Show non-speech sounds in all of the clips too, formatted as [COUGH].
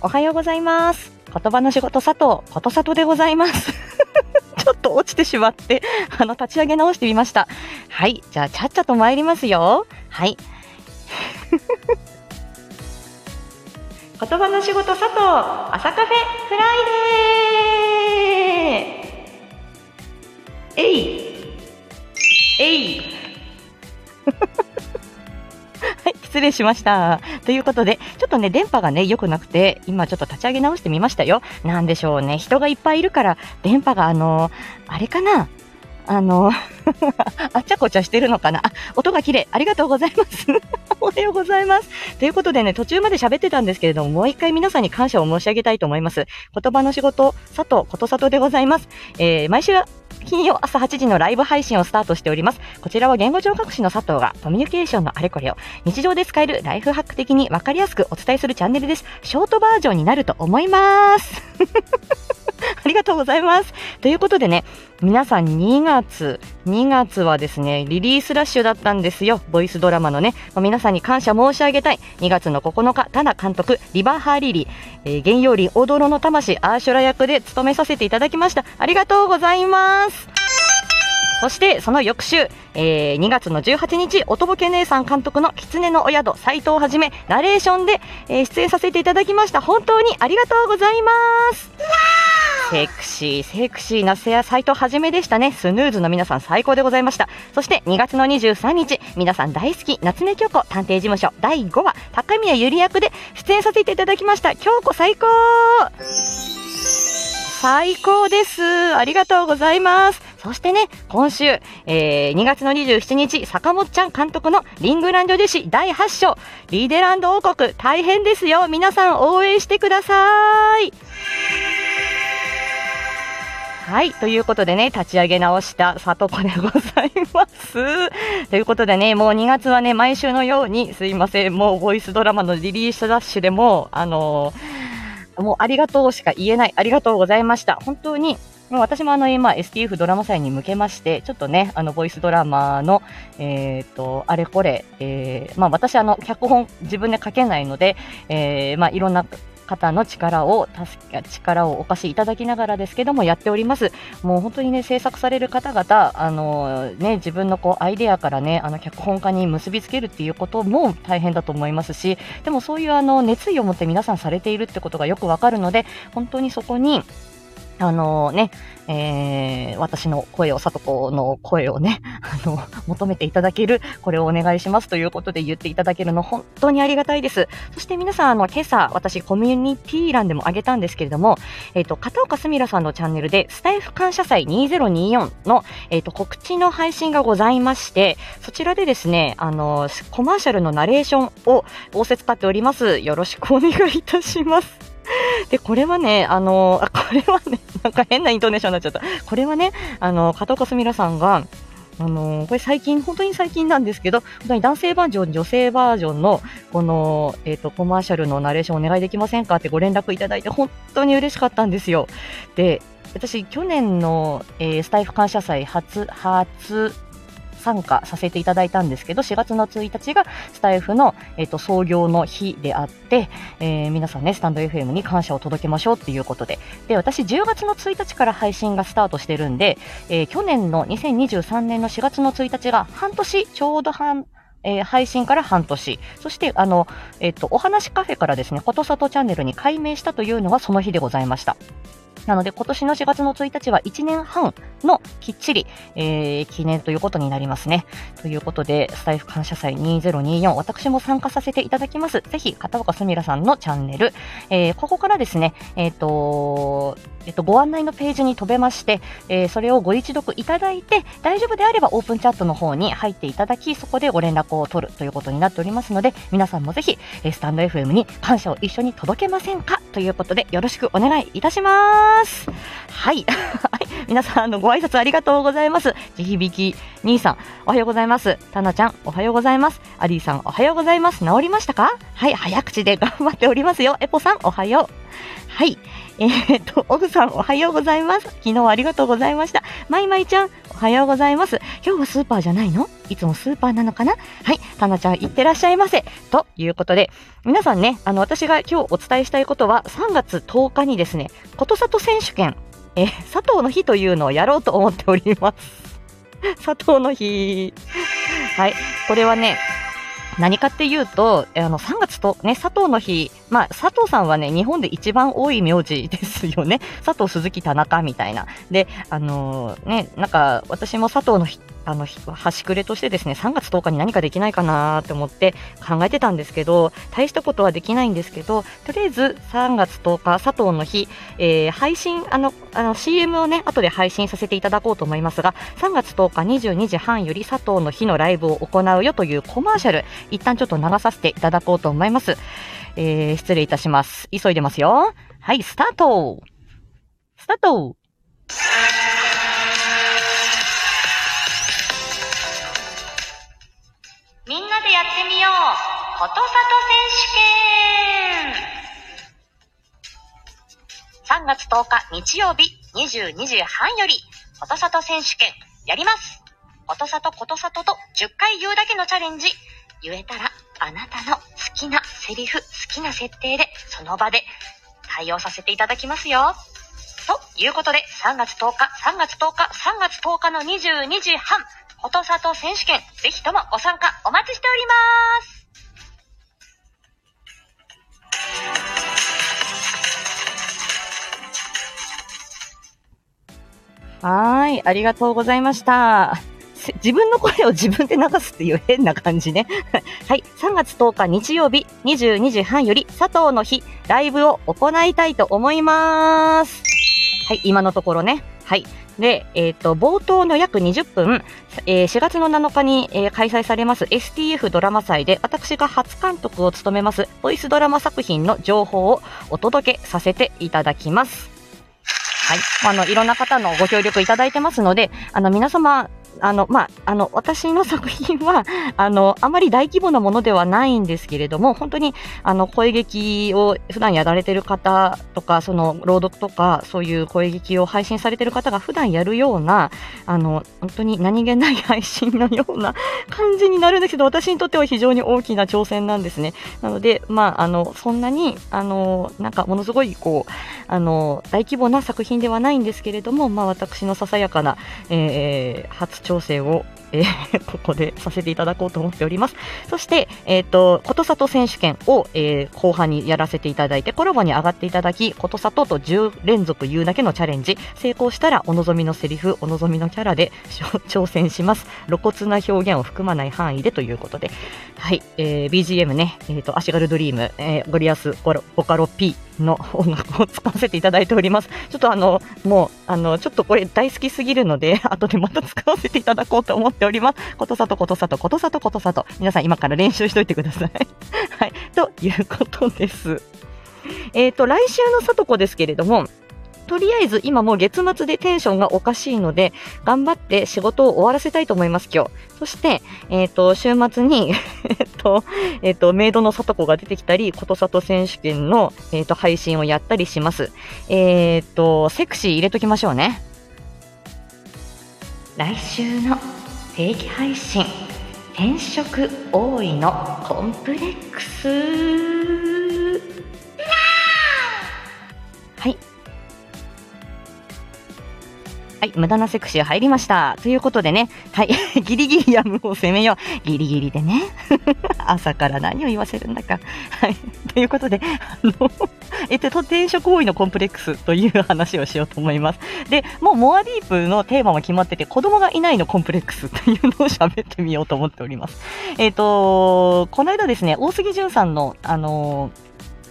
おはようございます。言葉の仕事佐藤、ことさとでございます。[LAUGHS] ちょっと落ちてしまって、あの、立ち上げ直してみました。はい。じゃあ、ちゃっちゃと参りますよ。はい。[LAUGHS] 言葉の仕事佐藤、朝カフェフライデーえいえい [LAUGHS] はい、失礼しました。ということで、ょっとね、電波がね、良くなくて、今ちょっと立ち上げ直してみましたよ。なんでしょうね、人がいっぱいいるから、電波があのあれかな？あの [LAUGHS] あっちゃこちゃしてるのかな？あ、音が綺麗。ありがとうございます。[LAUGHS] おはようございます。ということでね、途中まで喋ってたんですけれども、もう一回皆さんに感謝を申し上げたいと思います。言葉の仕事、佐藤ことさとでございます。えー毎週金曜朝8時のライブ配信をスタートしております。こちらは言語聴覚士の佐藤がコミュニケーションのあれこれを日常で使えるライフハック的にわかりやすくお伝えするチャンネルです。ショートバージョンになると思います。とうございます。ということでね、皆さん2月、2月はですね、リリースラッシュだったんですよ。ボイスドラマのね、もう皆さんに感謝申し上げたい。2月の9日、タナ監督、リバハーリリー、えー、原用林オドロの魂、アーシュラ役で務めさせていただきました。ありがとうございます。そして、その翌週、えー2月の18日、おとぼけ姉さん監督の狐のお宿、斎藤はじめ、ナレーションで、えー出演させていただきました。本当にありがとうございます。セクシー、セクシーなせや斎藤はじめでしたね。スヌーズの皆さん最高でございました。そして2月の23日、皆さん大好き、夏目京子探偵事務所第5話、高宮ゆり役で出演させていただきました。京子最高最高です。ありがとうございます。そしてね、今週、えー2月の27日、坂本ちゃん監督のリングランド女子第8章、リーデランド王国、大変ですよ。皆さん応援してください。はい。ということでね、立ち上げ直したさとこでございます。[LAUGHS] ということでね、もう2月はね、毎週のように、すいません、もうボイスドラマのリリースダッシュでも、あのーもうありがとうしか言えない。ありがとうございました。本当に、もう私もあの、今、STF ドラマ祭に向けまして、ちょっとね、あの、ボイスドラマの、えっ、と、あれこれ、えーまあ私、あの、脚本自分で書けないので、えーまあいろんな方の力を助け、力をお貸しいただきながらですけども、やっております。もう本当にね、制作される方々、あのね、自分のこう、アイデアからね、あの、脚本家に結びつけるっていうことも大変だと思いますし、でもそういうあの、熱意を持って皆さんされているってことがよくわかるので、本当にそこに、あのね、えー、私の声を、さとこの声をね、[LAUGHS] あの、求めていただける、これをお願いしますということで言っていただけるの、本当にありがたいです。そして皆さん、あの、今朝、私、コミュニティ欄でも上げたんですけれども、えっ、と、片岡すみらさんのチャンネルで、スタイフ感謝祭2024の、えっ、と、告知の配信がございまして、そちらでですね、あの、コマーシャルのナレーションを仰せ使っております。よろしくお願いいたします。で、これはね、あの、あ、これはね、[LAUGHS] なんか変なイントネーションになっちゃった。これはね、あの、片岡すみらさんが、あのこれ最近、本当に最近なんですけど、本当に男性バージョン、女性バージョンの、この、えっ、と、コマーシャルのナレーションお願いできませんかってご連絡いただいて、本当に嬉しかったんですよ。で、私、去年の、えースタイフ感謝祭初、初、参加させていただいたんですけど、4月の1日がスタイフの、えっと創業の日であって、えー皆さんね、スタンド FM に感謝を届けましょうっていうことで。で、私10月の1日から配信がスタートしてるんで、えー去年の2023年の4月の1日が半年、ちょうど半、えー配信から半年。そして、あの、えっ、と、お話カフェからですね、ことさとチャンネルに改名したというのがその日でございました。なので、今年の4月の1日は1年半のきっちり、えー記念ということになりますね。ということで、スタイフ感謝祭2024、私も参加させていただきます。ぜひ、片岡すみらさんのチャンネル、えーここからですね、えっ、と、えっと、ご案内のページに飛べまして、えーそれをご一読いただいて、大丈夫であればオープンチャットの方に入っていただき、そこでご連絡を取るということになっておりますので、皆さんもぜひ、えスタンド FM に感謝を一緒に届けませんか？ということで、よろしくお願いいたします。はい。は [LAUGHS] い皆さん、あの、ご挨拶ありがとうございます。地響き兄さん、おはようございます。タナちゃん、おはようございます。アリーさん、おはようございます。治りましたか？はい、早口で頑張っておりますよ。エポさん、おはよう。はい。えー、っと、オグさんおはようございます。昨日はありがとうございました。まいまいちゃん、おはようございます。今日はスーパーじゃないの？いつもスーパーなのかな？はい、たなちゃんいってらっしゃいませ。ということで、皆さんね、あの、私が今日お伝えしたいことは、3月10日にですね、ことさと選手権、え佐藤の日というのをやろうと思っております。佐藤の日。はい、これはね、何かっていうと、あの、3月とね、佐藤の日、まあ、佐藤さんはね、日本で一番多い名字ですよね。佐藤、鈴木、田中みたいな。で、あのー、ね、なんか、私も佐藤の日あの、端くれとしてですね、3月10日に何かできないかなと思って考えてたんですけど、大したことはできないんですけど、とりあえず3月10日、佐藤の日、えー、配信、あの、あの CM をね、後で配信させていただこうと思いますが、3月10日22時半より佐藤の日のライブを行うよというコマーシャル、一旦ちょっと流させていただこうと思います。えー、失礼いたします。急いでますよ。はい、スタートスタートことさと選手権 !3 月10日日曜日22時半より、ことさと選手権やりますことさとことさとと10回言うだけのチャレンジ言えたらあなたの好きなセリフ、好きな設定でその場で対応させていただきますよ。ということで、3月10日、3月10日、3月10日の22時半、ことさと選手権、ぜひともご参加お待ちしております。はい、ありがとうございました。自分の声を自分で流すっていう変な感じね。[LAUGHS] はい。3月10日日曜日22時半より佐藤の日ライブを行いたいと思います。はい。今のところね。はい。で、えっ、ー、と、冒頭の約20分、えー、4月の7日に、えー、開催されます STF ドラマ祭で、私が初監督を務めます、ボイスドラマ作品の情報をお届けさせていただきます。はい。あの、いろんな方のご協力いただいてますので、あの、皆様、あの、まあ、あの、私の作品は、[LAUGHS] あの、あまり大規模なものではないんですけれども、本当に、あの、声劇を普段やられてる方とか、その、朗読とか、そういう声劇を配信されてる方が普段やるような、あの、本当に何気ない配信のような [LAUGHS] 感じになるんですけど、私にとっては非常に大きな挑戦なんですね。なので、まあ、あの、そんなに、あの、なんか、ものすごい、こう、あの、大規模な作品ではないんですけれども、まあ、私のささやかな、えー、初調整をえー、[LAUGHS] ここでさせていただこうと思っております。そして、えっ、ー、と、ことさと選手権を、えー、後半にやらせていただいて、コラボに上がっていただき、ことさとと10連続言うだけのチャレンジ、成功したらお望みのセリフ、お望みのキャラで挑戦します。露骨な表現を含まない範囲でということで、はい、えー、BGM ね、えっ、ー、と、アシガルドリーム、えー、ゴリアスボカロ P の音楽を使わせていただいております。ちょっとあの、もう、あの、ちょっとこれ大好きすぎるので、[LAUGHS] 後でまた使わせていただこうと思っております。ことさとことさとことさとことさと。皆さん今から練習しといてください。[LAUGHS] はい。ということです。えっ、ー、と、来週のさとこですけれども、とりあえず今もう月末でテンションがおかしいので、頑張って仕事を終わらせたいと思います、今日。そして、えっ、ー、と、週末に [LAUGHS] えっと、えっ、ー、と、メイドの里子が出てきたり、ことさと選手権の、えっ、ー、と、配信をやったりします。えっと、セクシー入れときましょうね。来週の定期配信、転職多いのコンプレックス。はい。はい、無駄なセクシー入りました。ということでね、はい、[LAUGHS] ギリギリやむを攻めよう。ギリギリでね。[LAUGHS] 朝から何を言わせるんだか。はい、ということで、あの、えっと、転職行為のコンプレックスという話をしようと思います。で、もうモアディープのテーマも決まってて、子供がいないのコンプレックス [LAUGHS] というのを喋ってみようと思っております。えっと、この間ですね、大杉淳さんの、あの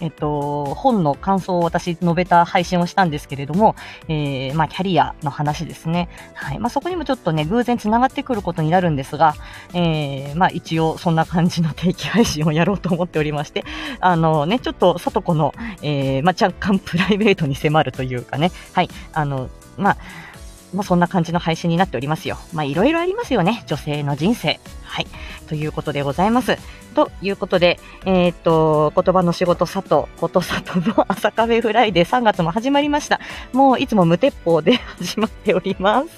えっと、本の感想を私述べた配信をしたんですけれども、えー、まあ、キャリアの話ですね。はい。まあ、そこにもちょっとね、偶然繋がってくることになるんですが、えー、まあ、一応そんな感じの定期配信をやろうと思っておりまして、あのね、ちょっと、さとこの、えー、まあ、若干プライベートに迫るというかね、はい。あの、まあ、まあ、そんな感じの配信になっておりますよ。まあ、いろいろありますよね。女性の人生。はい。ということでございます。ということで、えー、っと、言葉の仕事佐藤、こと佐藤の [LAUGHS] 朝カフェフライデー3月も始まりました。もういつも無鉄砲で [LAUGHS] 始まっております。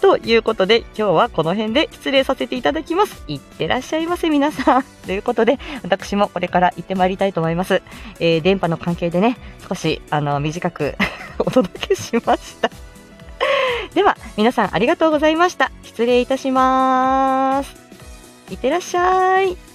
ということで、今日はこの辺で失礼させていただきます。いってらっしゃいませ、皆さん。ということで、私もこれから行ってまいりたいと思います。えー、電波の関係でね、少し、あの、短く [LAUGHS] お届けしました。では、皆さんありがとうございました。失礼いたします。いってらっしゃい。